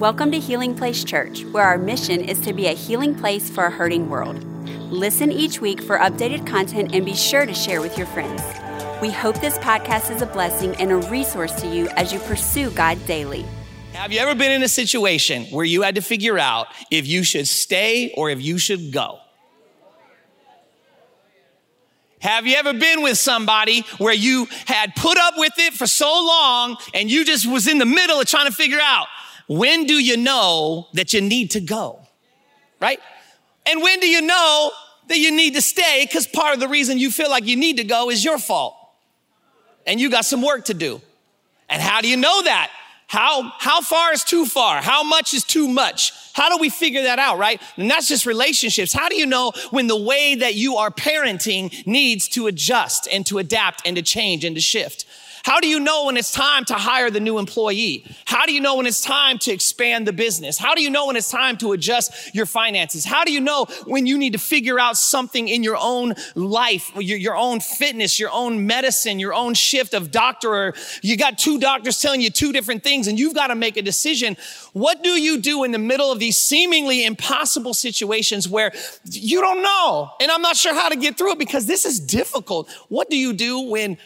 Welcome to Healing Place Church, where our mission is to be a healing place for a hurting world. Listen each week for updated content and be sure to share with your friends. We hope this podcast is a blessing and a resource to you as you pursue God daily. Have you ever been in a situation where you had to figure out if you should stay or if you should go? Have you ever been with somebody where you had put up with it for so long and you just was in the middle of trying to figure out when do you know that you need to go? Right? And when do you know that you need to stay? Because part of the reason you feel like you need to go is your fault. And you got some work to do. And how do you know that? How, how far is too far? How much is too much? How do we figure that out, right? And that's just relationships. How do you know when the way that you are parenting needs to adjust and to adapt and to change and to shift? How do you know when it's time to hire the new employee? How do you know when it's time to expand the business? How do you know when it's time to adjust your finances? How do you know when you need to figure out something in your own life, your, your own fitness, your own medicine, your own shift of doctor, or you got two doctors telling you two different things and you've got to make a decision. What do you do in the middle of these seemingly impossible situations where you don't know? And I'm not sure how to get through it because this is difficult. What do you do when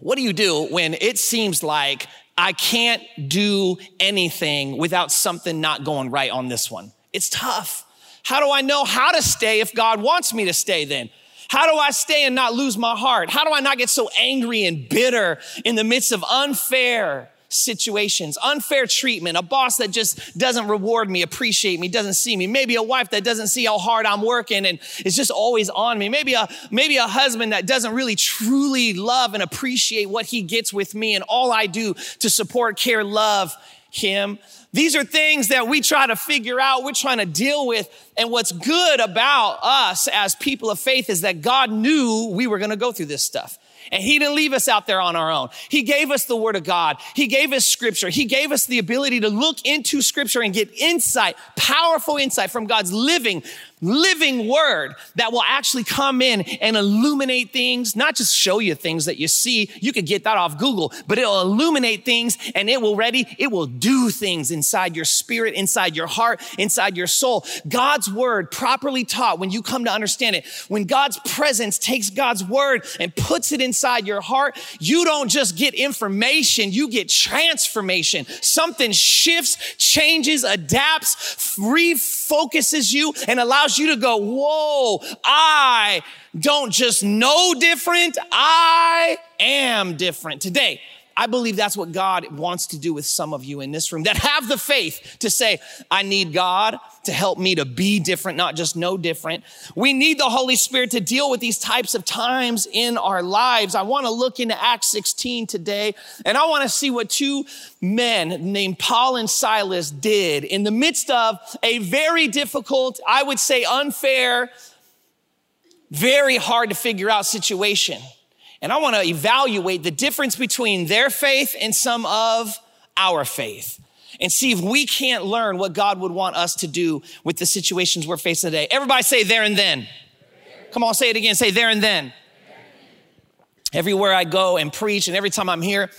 what do you do when it seems like I can't do anything without something not going right on this one? It's tough. How do I know how to stay if God wants me to stay then? How do I stay and not lose my heart? How do I not get so angry and bitter in the midst of unfair situations, unfair treatment, a boss that just doesn't reward me, appreciate me, doesn't see me, maybe a wife that doesn't see how hard I'm working and is just always on me, maybe a, maybe a husband that doesn't really truly love and appreciate what he gets with me and all I do to support, care, love him. These are things that we try to figure out, we're trying to deal with. And what's good about us as people of faith is that God knew we were going to go through this stuff. And he didn't leave us out there on our own. He gave us the word of God. He gave us scripture. He gave us the ability to look into scripture and get insight, powerful insight from God's living, living word that will actually come in and illuminate things, not just show you things that you see. You could get that off Google, but it'll illuminate things and it will ready, it will do things inside your spirit, inside your heart, inside your soul. God's word properly taught when you come to understand it, when God's presence takes God's word and puts it inside your heart, you don't just get information, you get transformation. Something shifts, changes, adapts, refocuses you and allows you to go, whoa, I don't just know different, I am different. Today, I believe that's what God wants to do with some of you in this room that have the faith to say, I need God to help me to be different, not just know different. We need the Holy Spirit to deal with these types of times in our lives. I want to look into Acts 16 today, and I want to see what two men named Paul and Silas did in the midst of a very difficult, I would say unfair, very hard to figure out situation. And I want to evaluate the difference between their faith and some of our faith and see if we can't learn what God would want us to do with the situations we're facing today. Everybody say there and then. Come on, say it again. Say there and then. Everywhere I go and preach, and every time I'm here,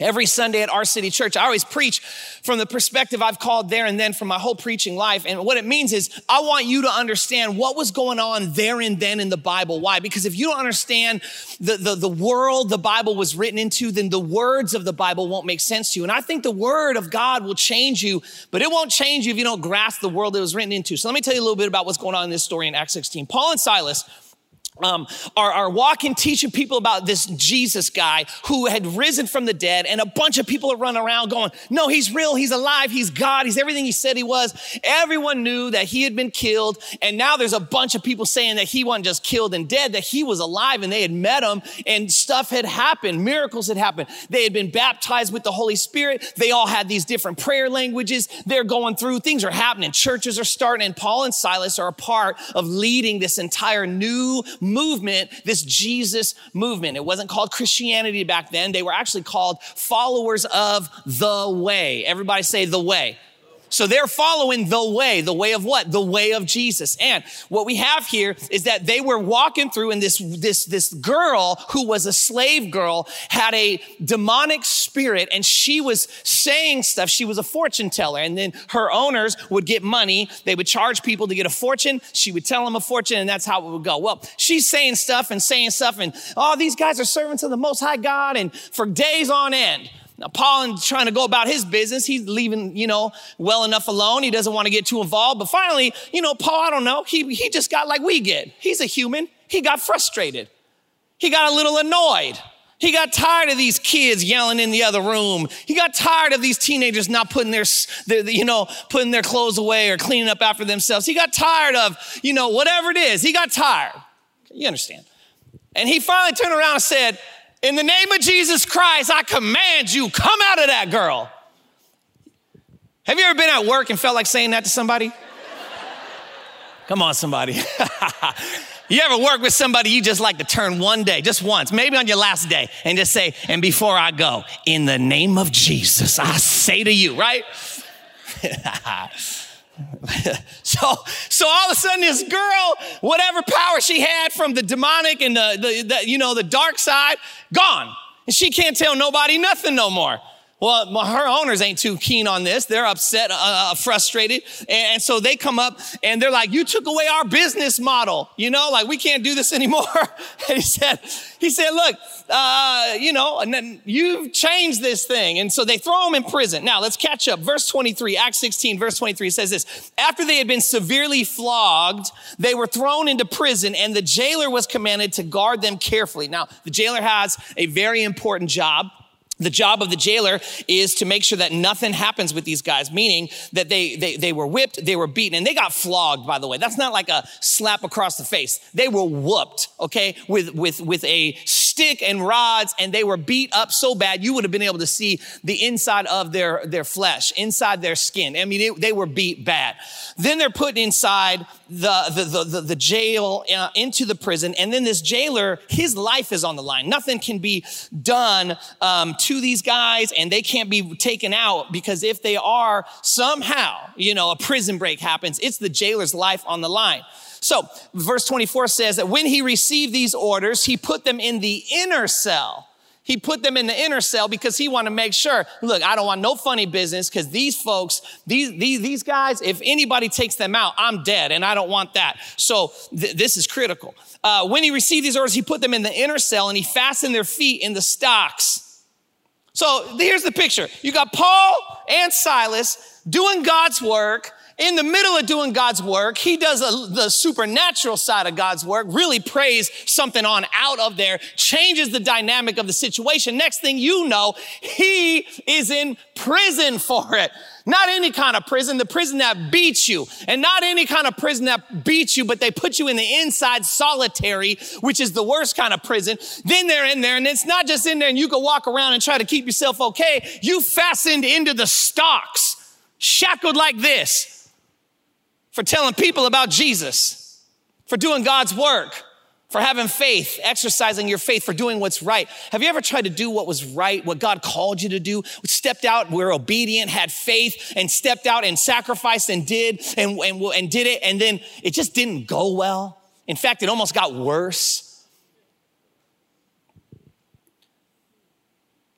Every Sunday at our city church, I always preach from the perspective I've called there and then from my whole preaching life. And what it means is I want you to understand what was going on there and then in the Bible. Why? Because if you don't understand the, the, the world the Bible was written into, then the words of the Bible won't make sense to you. And I think the word of God will change you, but it won't change you if you don't grasp the world it was written into. So let me tell you a little bit about what's going on in this story in Acts 16. Paul and Silas, um, are, are walking, teaching people about this Jesus guy who had risen from the dead, and a bunch of people are running around going, No, he's real, he's alive, he's God, he's everything he said he was. Everyone knew that he had been killed, and now there's a bunch of people saying that he wasn't just killed and dead, that he was alive and they had met him, and stuff had happened, miracles had happened. They had been baptized with the Holy Spirit, they all had these different prayer languages, they're going through, things are happening, churches are starting, and Paul and Silas are a part of leading this entire new movement, this Jesus movement. It wasn't called Christianity back then. They were actually called followers of the way. Everybody say the way. So they're following the way. The way of what? The way of Jesus. And what we have here is that they were walking through and this, this, this girl who was a slave girl had a demonic spirit and she was saying stuff. She was a fortune teller. And then her owners would get money. They would charge people to get a fortune. She would tell them a fortune and that's how it would go. Well, she's saying stuff and saying stuff and, oh, these guys are servants of the most high God and for days on end. Now, Paul is trying to go about his business. He's leaving, you know, well enough alone. He doesn't want to get too involved. But finally, you know, Paul, I don't know, he, he just got like we get. He's a human. He got frustrated. He got a little annoyed. He got tired of these kids yelling in the other room. He got tired of these teenagers not putting their, their, you know, putting their clothes away or cleaning up after themselves. He got tired of, you know, whatever it is. He got tired. You understand? And he finally turned around and said, in the name of Jesus Christ, I command you, come out of that girl. Have you ever been at work and felt like saying that to somebody? Come on, somebody. you ever work with somebody you just like to turn one day, just once, maybe on your last day, and just say, and before I go, in the name of Jesus, I say to you, right? so, so all of a sudden, this girl, whatever power she had from the demonic and the, the, the, you know, the dark side, gone. And she can't tell nobody nothing no more. Well, her owners ain't too keen on this. They're upset, uh, uh frustrated. And so they come up and they're like, you took away our business model. You know, like we can't do this anymore. and he said, he said, look, uh, you know, and then you've changed this thing. And so they throw him in prison. Now let's catch up. Verse 23, Acts 16, verse 23 says this. After they had been severely flogged, they were thrown into prison and the jailer was commanded to guard them carefully. Now, the jailer has a very important job the job of the jailer is to make sure that nothing happens with these guys, meaning that they, they, they were whipped, they were beaten, and they got flogged, by the way. That's not like a slap across the face. They were whooped, okay, with, with, with a stick and rods, and they were beat up so bad you would have been able to see the inside of their, their flesh, inside their skin. I mean, it, they were beat bad. Then they're put inside the, the, the, the, the jail, uh, into the prison, and then this jailer, his life is on the line. Nothing can be done um, to to these guys and they can't be taken out because if they are somehow, you know, a prison break happens, it's the jailer's life on the line. So verse 24 says that when he received these orders, he put them in the inner cell. He put them in the inner cell because he wanted to make sure, look, I don't want no funny business because these folks, these, these, these guys, if anybody takes them out, I'm dead and I don't want that. So th- this is critical. Uh, when he received these orders, he put them in the inner cell and he fastened their feet in the stocks so here's the picture. You got Paul and Silas doing God's work. In the middle of doing God's work, he does a, the supernatural side of God's work, really prays something on out of there, changes the dynamic of the situation. Next thing you know, he is in prison for it. Not any kind of prison, the prison that beats you. And not any kind of prison that beats you, but they put you in the inside solitary, which is the worst kind of prison. Then they're in there, and it's not just in there and you can walk around and try to keep yourself okay. You fastened into the stocks, shackled like this, for telling people about Jesus, for doing God's work for having faith, exercising your faith, for doing what's right. Have you ever tried to do what was right, what God called you to do? Stepped out, were obedient, had faith, and stepped out and sacrificed and did and, and, and did it, and then it just didn't go well. In fact, it almost got worse.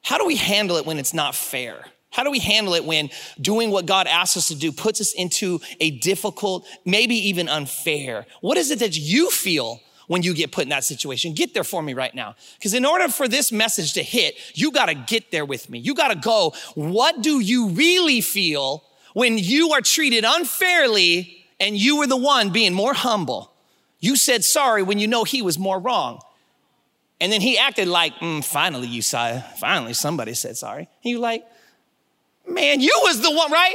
How do we handle it when it's not fair? How do we handle it when doing what God asks us to do puts us into a difficult, maybe even unfair? What is it that you feel when you get put in that situation. Get there for me right now. Because in order for this message to hit, you got to get there with me. You got to go, what do you really feel when you are treated unfairly and you were the one being more humble? You said sorry when you know he was more wrong. And then he acted like, mm, finally, you saw, finally somebody said sorry. And you like, man, you was the one, right?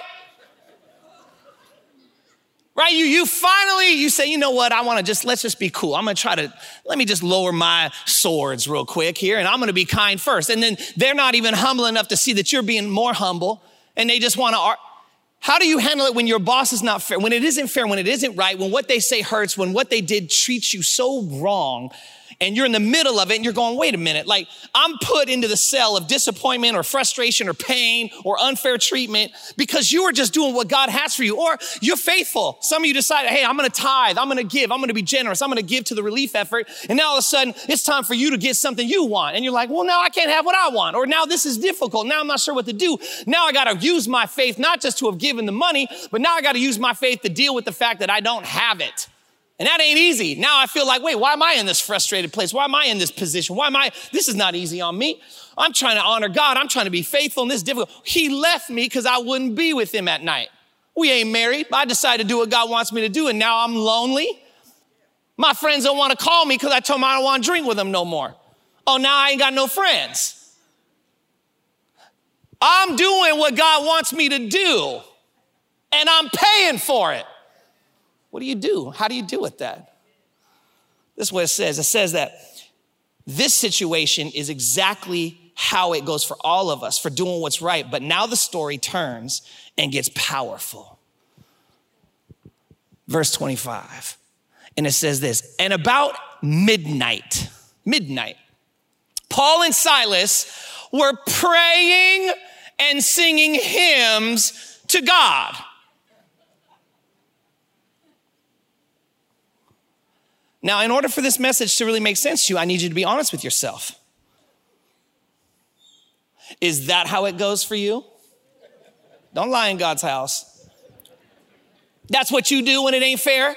right? You, you finally, you say, you know what? I want to just, let's just be cool. I'm going to try to, let me just lower my swords real quick here and I'm going to be kind first. And then they're not even humble enough to see that you're being more humble and they just want to, How do you handle it when your boss is not fair, when it isn't fair, when it isn't right, when what they say hurts, when what they did treats you so wrong? And you're in the middle of it and you're going, wait a minute, like I'm put into the cell of disappointment or frustration or pain or unfair treatment because you are just doing what God has for you. Or you're faithful. Some of you decided, hey, I'm to tithe, I'm to give, I'm to be generous, I'm to give to the relief effort. And now all of a sudden it's time for you to get something you want. And you're like, well, now I can't have what I want. Or now this is difficult. Now I'm not sure what to do. Now I got to use my faith, not just to have given the money, but now I got to use my faith to deal with the fact that I don't have it. And that ain't easy. Now I feel like, wait, why am I in this frustrated place? Why am I in this position? Why am I? This is not easy on me. I'm trying to honor God. I'm trying to be faithful in this difficult. He left me because I wouldn't be with him at night. We ain't married. I decided to do what God wants me to do, and now I'm lonely. My friends don't want to call me because I told them I don't want to drink with them no more. Oh, now I ain't got no friends. I'm doing what God wants me to do, and I'm paying for it. What do you do? How do you deal with that? This is what it says. It says that this situation is exactly how it goes for all of us for doing what's right. But now the story turns and gets powerful. Verse 25. And it says this, and about midnight, midnight, Paul and Silas were praying and singing hymns to God. Now, in order for this message to really make sense to you, I need you to be honest with yourself. Is that how it goes for you? Don't lie in God's house. That's what you do when it ain't fair.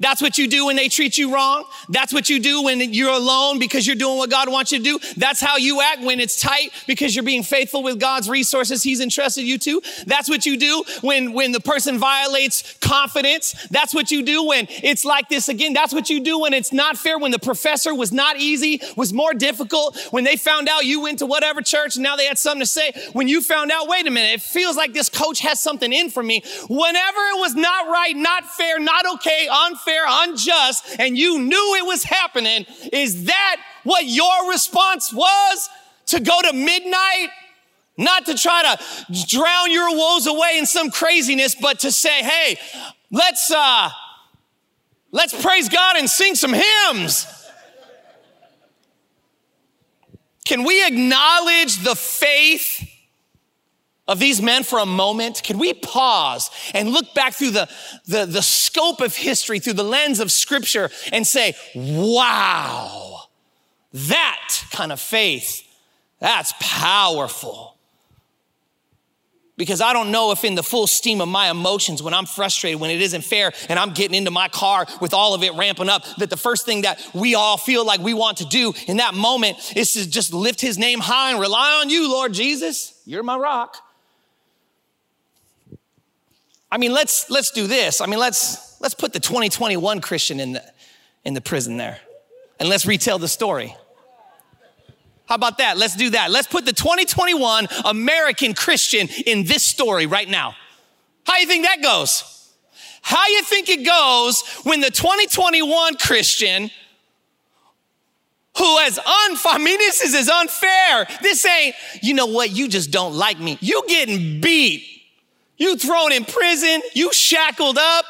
That's what you do when they treat you wrong. That's what you do when you're alone because you're doing what God wants you to do. That's how you act when it's tight because you're being faithful with God's resources He's entrusted you to. That's what you do when, when the person violates confidence. That's what you do when it's like this again. That's what you do when it's not fair, when the professor was not easy, was more difficult, when they found out you went to whatever church and now they had something to say. When you found out, wait a minute, it feels like this coach has something in for me. Whenever it was not right, not fair, not okay, unfair, unfair, unjust, and you knew it was happening, is that what your response was to go to midnight? Not to try to drown your woes away in some craziness, but to say, hey, let's, uh, let's praise God and sing some hymns. Can we acknowledge the faith of these men for a moment? Can we pause and look back through the, the, the scope of history, through the lens of scripture, and say, wow, that kind of faith, that's powerful. Because I don't know if in the full steam of my emotions, when I'm frustrated, when it isn't fair, and I'm getting into my car with all of it ramping up, that the first thing that we all feel like we want to do in that moment is to just lift his name high and rely on you, Lord Jesus. You're my rock. I mean, let's let's do this. I mean, let's let's put the 2021 Christian in the in the prison there. And let's retell the story. How about that? Let's do that. Let's put the 2021 American Christian in this story right now. How you think that goes? How you think it goes when the 2021 Christian who has unfair, I mean, this is as unfair. This ain't, you know what, you just don't like me. You getting beat you thrown in prison, you shackled up.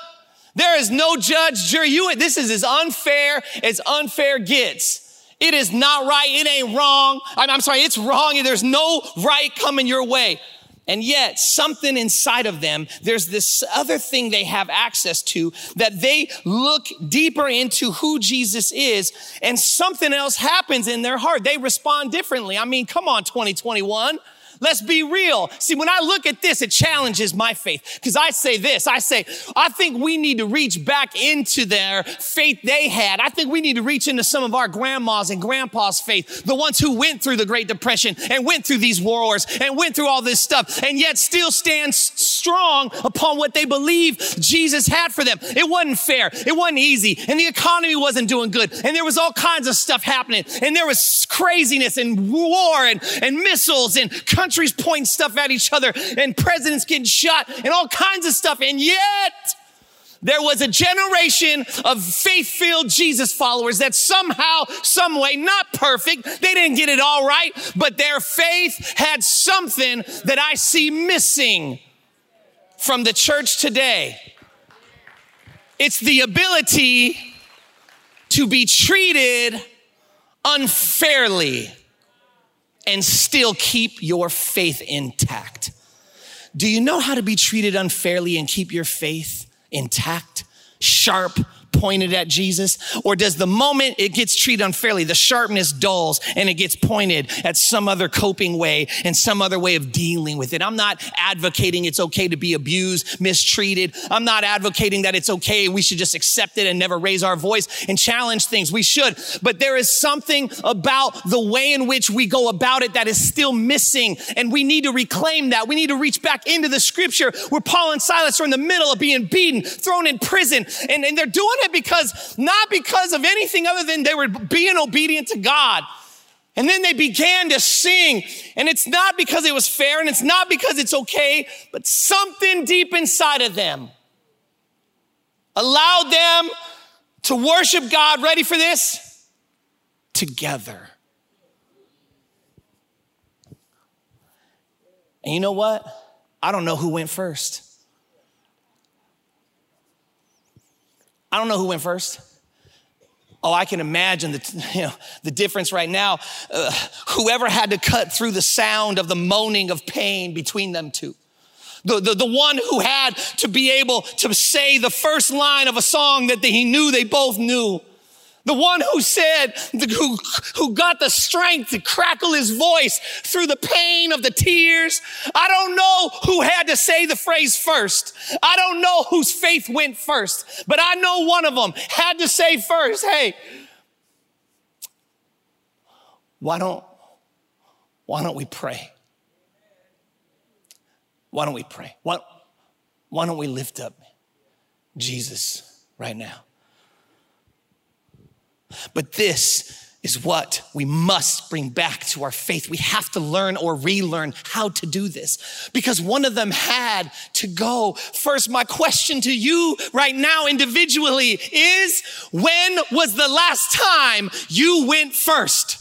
There is no judge, jury. You, this is as unfair as unfair gets. It is not right. It ain't wrong. I'm, I'm sorry, it's wrong. There's no right coming your way. And yet, something inside of them, there's this other thing they have access to that they look deeper into who Jesus is, and something else happens in their heart. They respond differently. I mean, come on, 2021. Let's be real. See, when I look at this, it challenges my faith because I say this I say, I think we need to reach back into their faith they had. I think we need to reach into some of our grandmas and grandpas' faith, the ones who went through the Great Depression and went through these wars and went through all this stuff and yet still stand strong upon what they believe Jesus had for them. It wasn't fair. It wasn't easy. And the economy wasn't doing good. And there was all kinds of stuff happening. And there was craziness and war and, and missiles and countries pointing stuff at each other and presidents getting shot and all kinds of stuff. And yet, there was a generation of faith-filled Jesus followers that somehow, some way, not perfect, they didn't get it all right, but their faith had something that I see missing from the church today. It's the ability to be treated unfairly and still keep your faith intact. Do you know how to be treated unfairly and keep your faith intact, sharp, pointed at Jesus? Or does the moment it gets treated unfairly, the sharpness dulls and it gets pointed at some other coping way and some other way of dealing with it? I'm not advocating it's okay to be abused, mistreated. I'm not advocating that it's okay. We should just accept it and never raise our voice and challenge things. We should. But there is something about the way in which we go about it that is still missing. And we need to reclaim that. We need to reach back into the scripture where Paul and Silas are in the middle of being beaten, thrown in prison, and, and they're doing it because, not because of anything other than they were being obedient to God. And then they began to sing. And it's not because it was fair and it's not because it's okay, but something deep inside of them allowed them to worship God. Ready for this? Together. And you know what? I don't know who went first. I don't know who went first. Oh, I can imagine the, you know, the difference right now. Uh, whoever had to cut through the sound of the moaning of pain between them two. The, the, the one who had to be able to say the first line of a song that he knew they both knew. The one who said, who, who got the strength to crackle his voice through the pain of the tears. I don't know who had to say the phrase first. I don't know whose faith went first, but I know one of them had to say first, hey, why don't, why don't we pray? Why don't we pray? Why, why don't we lift up Jesus right now? But this is what we must bring back to our faith. We have to learn or relearn how to do this because one of them had to go. First, my question to you right now individually is when was the last time you went first?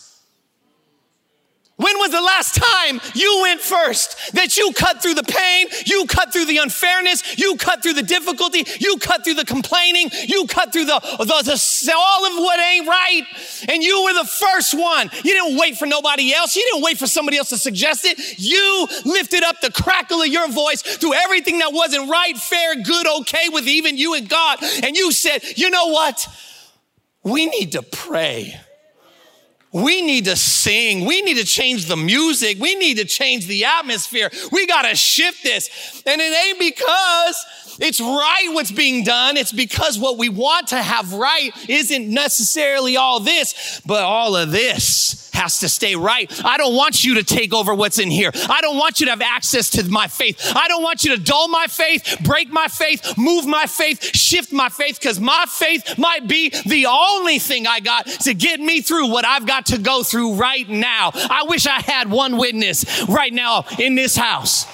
When was the last time you went first? That you cut through the pain, you cut through the unfairness, you cut through the difficulty, you cut through the complaining, you cut through the, the, the, all of what ain't right, and you were the first one. You didn't wait for nobody else. You didn't wait for somebody else to suggest it. You lifted up the crackle of your voice through everything that wasn't right, fair, good, okay with even you and God, and you said, you know what? We need to pray. We need to sing. We need to change the music. We need to change the atmosphere. We got to shift this. And it ain't because it's right what's being done. It's because what we want to have right isn't necessarily all this, but all of this has to stay right. I don't want you to take over what's in here. I don't want you to have access to my faith. I don't want you to dull my faith, break my faith, move my faith, shift my faith, because my faith might be the only thing I got to get me through what I've got to go through right now. I wish I had one witness right now in this house.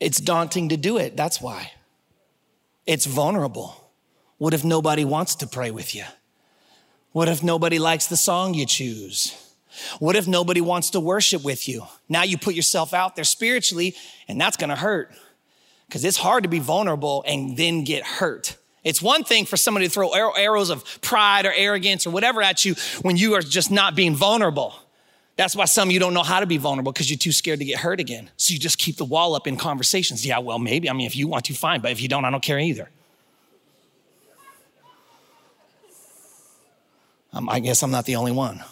It's daunting to do it. That's why. It's vulnerable. What if nobody wants to pray with you? What if nobody likes the song you choose? What if nobody wants to worship with you? Now you put yourself out there spiritually, and that's gonna hurt because it's hard to be vulnerable and then get hurt. It's one thing for somebody to throw arrows of pride or arrogance or whatever at you when you are just not being vulnerable. That's why some of you don't know how to be vulnerable because you're too scared to get hurt again. So you just keep the wall up in conversations. Yeah, well, maybe. I mean, if you want to, fine. But if you don't, I don't care either. Um, I guess I'm not the only one.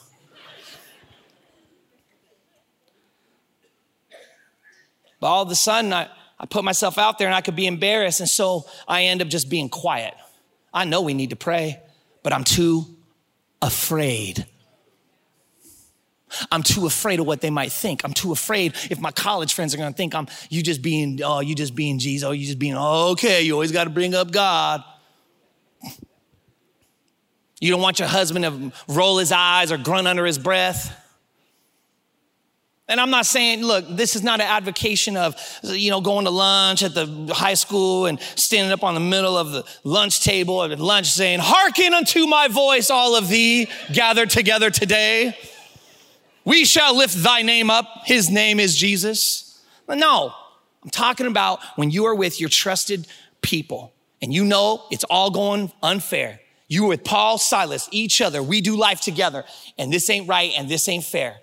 But all of a sudden, I, I put myself out there and I could be embarrassed. And so I end up just being quiet. I know we need to pray, but I'm too afraid I'm too afraid of what they might think. I'm too afraid if my college friends are gonna think I'm you just being, oh, you just being Jesus, oh, you just being, okay, you always gotta bring up God. You don't want your husband to roll his eyes or grunt under his breath. And I'm not saying, look, this is not an advocation of, you know, going to lunch at the high school and standing up on the middle of the lunch table at lunch saying, hearken unto my voice, all of thee gathered together today. We shall lift thy name up. His name is Jesus. But no, I'm talking about when you are with your trusted people and you know it's all going unfair. You with Paul, Silas, each other. We do life together and this ain't right and this ain't fair.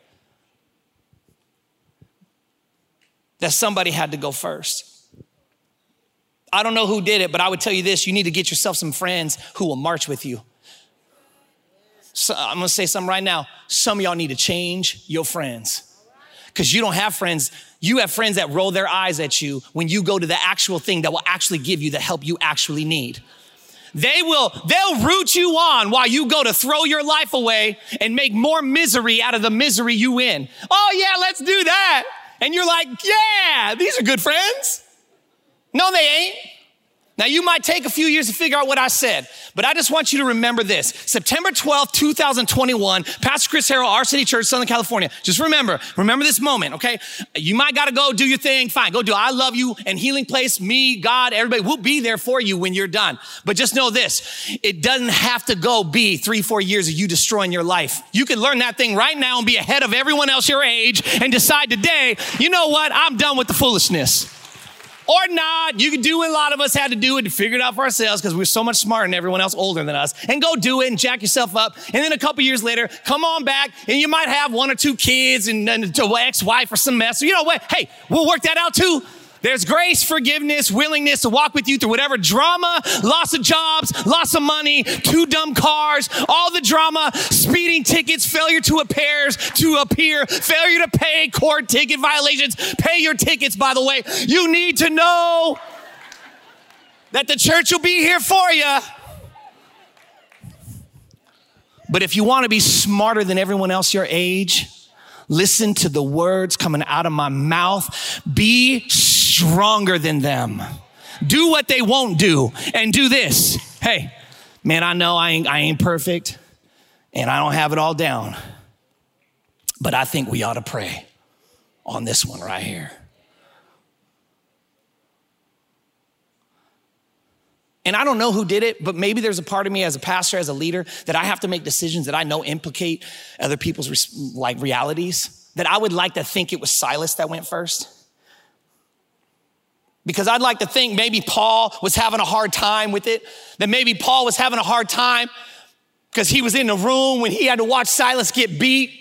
That somebody had to go first. I don't know who did it, but I would tell you this you need to get yourself some friends who will march with you. So I'm gonna say something right now. Some of y'all need to change your friends because you don't have friends. You have friends that roll their eyes at you when you go to the actual thing that will actually give you the help you actually need. They will, they'll root you on while you go to throw your life away and make more misery out of the misery you in. Oh yeah, let's do that. And you're like, yeah, these are good friends. No, they ain't. Now, you might take a few years to figure out what I said, but I just want you to remember this. September 12th, 2021, Pastor Chris Harrell, our city church, Southern California. Just remember, remember this moment, okay? You might got to go do your thing. Fine, go do I love you and healing place, me, God, everybody. We'll be there for you when you're done. But just know this it doesn't have to go be three, four years of you destroying your life. You can learn that thing right now and be ahead of everyone else your age and decide today, you know what? I'm done with the foolishness or not. You can do what a lot of us had to do and figure it out for ourselves because we're so much smarter than everyone else older than us. And go do it and jack yourself up. And then a couple years later, come on back and you might have one or two kids and, and an ex-wife or some mess. You know what? Hey, we'll work that out too. There's grace, forgiveness, willingness to walk with you through whatever drama, loss of jobs, loss of money, two dumb cars, all the drama, speeding tickets, failure to appear, to appear, failure to pay, court ticket violations. Pay your tickets, by the way. You need to know that the church will be here for you. But if you want to be smarter than everyone else your age, listen to the words coming out of my mouth. Be stronger than them. Do what they won't do and do this. Hey, man, I know I ain't, I ain't perfect and I don't have it all down, but I think we ought to pray on this one right here. And I don't know who did it, but maybe there's a part of me as a pastor, as a leader, that I have to make decisions that I know implicate other people's like realities. That I would like to think it was Silas that went first. Because I'd like to think maybe Paul was having a hard time with it, that maybe Paul was having a hard time because he was in the room when he had to watch Silas get beat,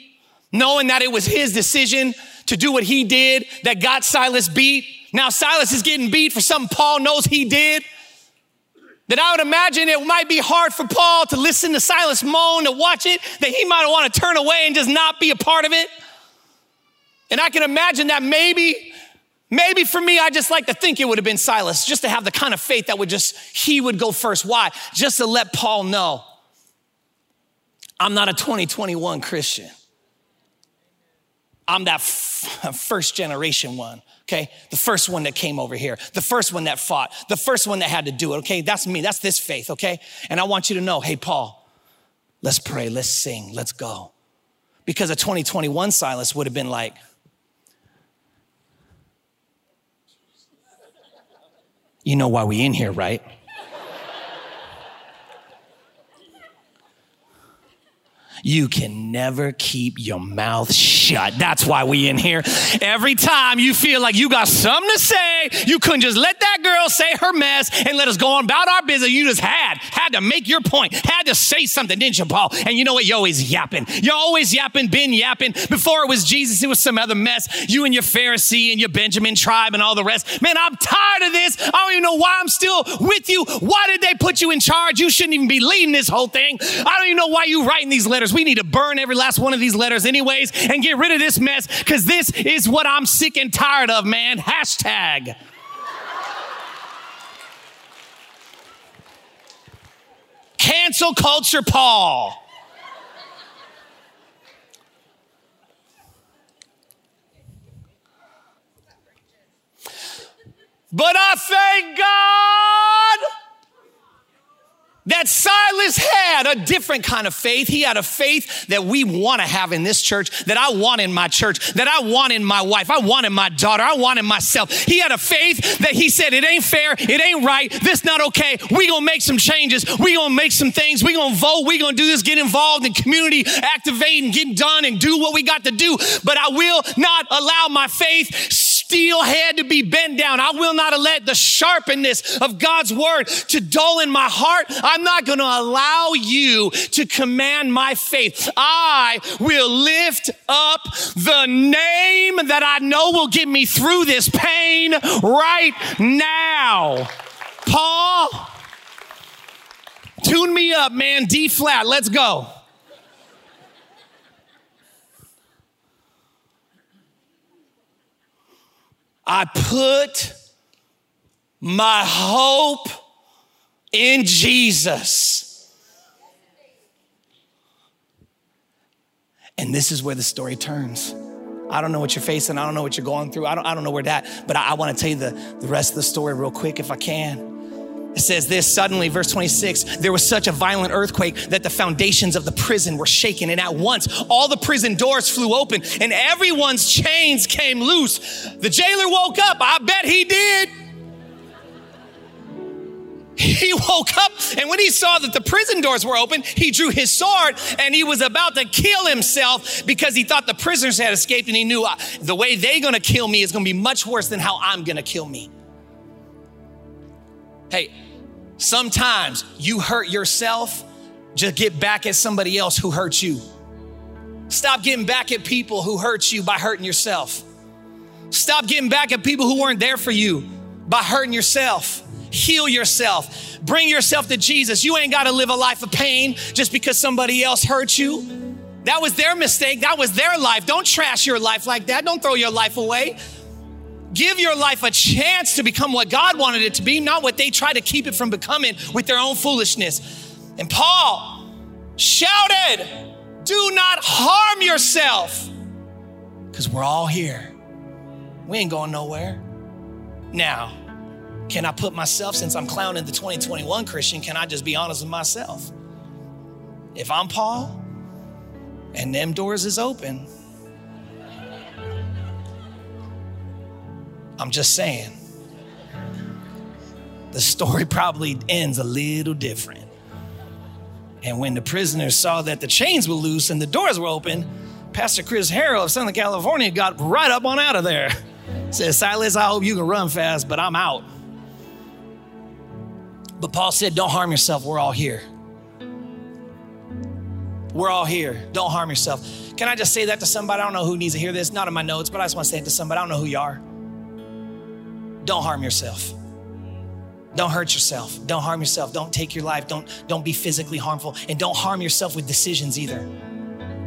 knowing that it was his decision to do what he did that got Silas beat. Now Silas is getting beat for something Paul knows he did. That I would imagine it might be hard for Paul to listen to Silas moan, to watch it, that he might want to turn away and just not be a part of it. And I can imagine that maybe Maybe for me, I just like to think it would have been Silas, just to have the kind of faith that would just, he would go first. Why? Just to let Paul know I'm not a 2021 Christian. I'm that f- first generation one, okay? The first one that came over here, the first one that fought, the first one that had to do it, okay? That's me, that's this faith, okay? And I want you to know hey, Paul, let's pray, let's sing, let's go. Because a 2021 Silas would have been like, You know why we in here, right? You can never keep your mouth shut. That's why we in here. Every time you feel like you got something to say, you couldn't just let that girl say her mess and let us go on about our business. You just had, had to make your point, had to say something, didn't you, Paul? And you know what? You're always yapping. You're always yapping, been yapping. Before it was Jesus, it was some other mess. You and your Pharisee and your Benjamin tribe and all the rest. Man, I'm tired of this. I don't even know why I'm still with you. Why did they put you in charge? You shouldn't even be leading this whole thing. I don't even know why you writing these letters. We need to burn every last one of these letters anyways and get rid of this mess because this is what I'm sick and tired of, man. Hashtag. Cancel culture, Paul. But I thank God that Silas had a different kind of faith. He had a faith that we want to have in this church, that I want in my church, that I want in my wife, I want in my daughter, I want in myself. He had a faith that he said, it ain't fair, it ain't right, this not okay. We gonna make some changes, we gonna make some things, we gonna vote, we gonna do this, get involved in community, activate and get done and do what we got to do. But I will not allow my faith steel head to be bent down. I will not let the sharpness of God's word to dull in my heart. I'm not going to allow you to command my faith. I will lift up the name that I know will get me through this pain right now. Paul, tune me up, man. D flat. Let's go. I put my hope in Jesus. And this is where the story turns. I don't know what you're facing. I don't know what you're going through. I don't, I don't know where that, but I, I want to tell you the, the rest of the story real quick if I can. It says this suddenly, verse 26, there was such a violent earthquake that the foundations of the prison were shaken. And at once, all the prison doors flew open and everyone's chains came loose. The jailer woke up. I bet he did. He woke up and when he saw that the prison doors were open, he drew his sword and he was about to kill himself because he thought the prisoners had escaped and he knew uh, the way they're gonna kill me is gonna be much worse than how I'm gonna kill me. Hey, sometimes you hurt yourself, just get back at somebody else who hurt you. Stop getting back at people who hurt you by hurting yourself. Stop getting back at people who weren't there for you by hurting yourself. Heal yourself. Bring yourself to Jesus. You ain't got to live a life of pain just because somebody else hurt you. That was their mistake. That was their life. Don't trash your life like that. Don't throw your life away. Give your life a chance to become what God wanted it to be, not what they try to keep it from becoming with their own foolishness. And Paul shouted, Do not harm yourself, because we're all here. We ain't going nowhere. Now, can I put myself, since I'm clowning the 2021 Christian, can I just be honest with myself? If I'm Paul and them doors is open, I'm just saying. The story probably ends a little different. And when the prisoners saw that the chains were loose and the doors were open, Pastor Chris Harrell of Southern California got right up on out of there. Said, Silas, I hope you can run fast, but I'm out. But Paul said, Don't harm yourself. We're all here. We're all here. Don't harm yourself. Can I just say that to somebody? I don't know who needs to hear this, not in my notes, but I just want to say it to somebody. I don't know who you are. Don't harm yourself. Don't hurt yourself. Don't harm yourself. Don't take your life. Don't, don't be physically harmful. And don't harm yourself with decisions either.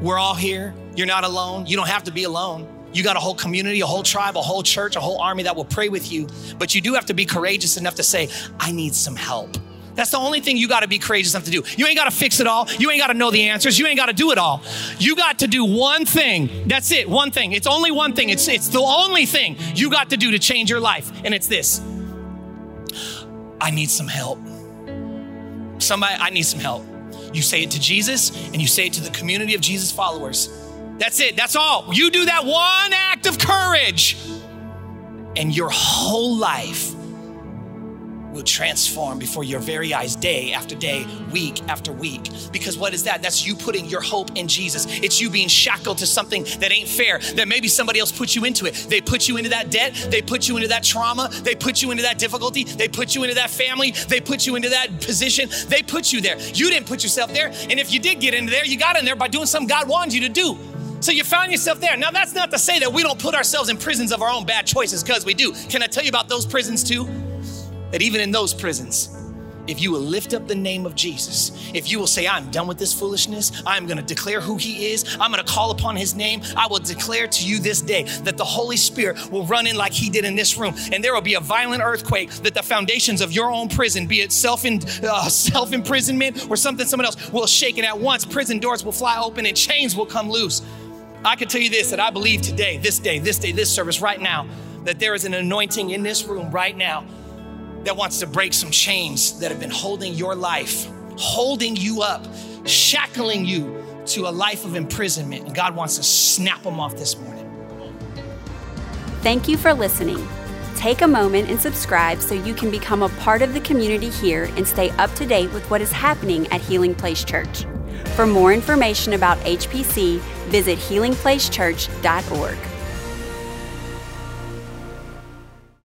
We're all here. You're not alone. You don't have to be alone. You got a whole community, a whole tribe, a whole church, a whole army that will pray with you. But you do have to be courageous enough to say, I need some help. That's the only thing you got to be courageous enough to do. You ain't got to fix it all. You ain't got to know the answers. You ain't got to do it all. You got to do one thing. That's it. One thing. It's only one thing. It's it's the only thing you got to do to change your life. And it's this. I need some help. Somebody, I need some help. You say it to Jesus and you say it to the community of Jesus followers. That's it. That's all. You do that one act of courage, and your whole life will transform before your very eyes day after day, week after week. Because what is that? That's you putting your hope in Jesus. It's you being shackled to something that ain't fair, that maybe somebody else put you into it. They put you into that debt, they put you into that trauma, they put you into that difficulty, they put you into that family, they put you into that position, they put you there. You didn't put yourself there. And if you did get into there, you got in there by doing something God wanted you to do. So you found yourself there. Now, that's not to say that we don't put ourselves in prisons of our own bad choices, because we do. Can I tell you about those prisons too? That even in those prisons, if you will lift up the name of Jesus, if you will say, I'm done with this foolishness, I'm gonna declare who He is, I'm gonna call upon His name, I will declare to you this day that the Holy Spirit will run in like He did in this room, and there will be a violent earthquake that the foundations of your own prison, be it self uh, self imprisonment or something someone else, will shake, and at once prison doors will fly open and chains will come loose. I can tell you this that I believe today, this day, this day, this service, right now, that there is an anointing in this room right now that wants to break some chains that have been holding your life holding you up, shackling you to a life of imprisonment. And God wants to snap them off this morning. Thank you for listening. Take a moment and subscribe so you can become a part of the community here and stay up to date with what is happening at Healing Place Church. For more information about HPC, visit healingplacechurch.org.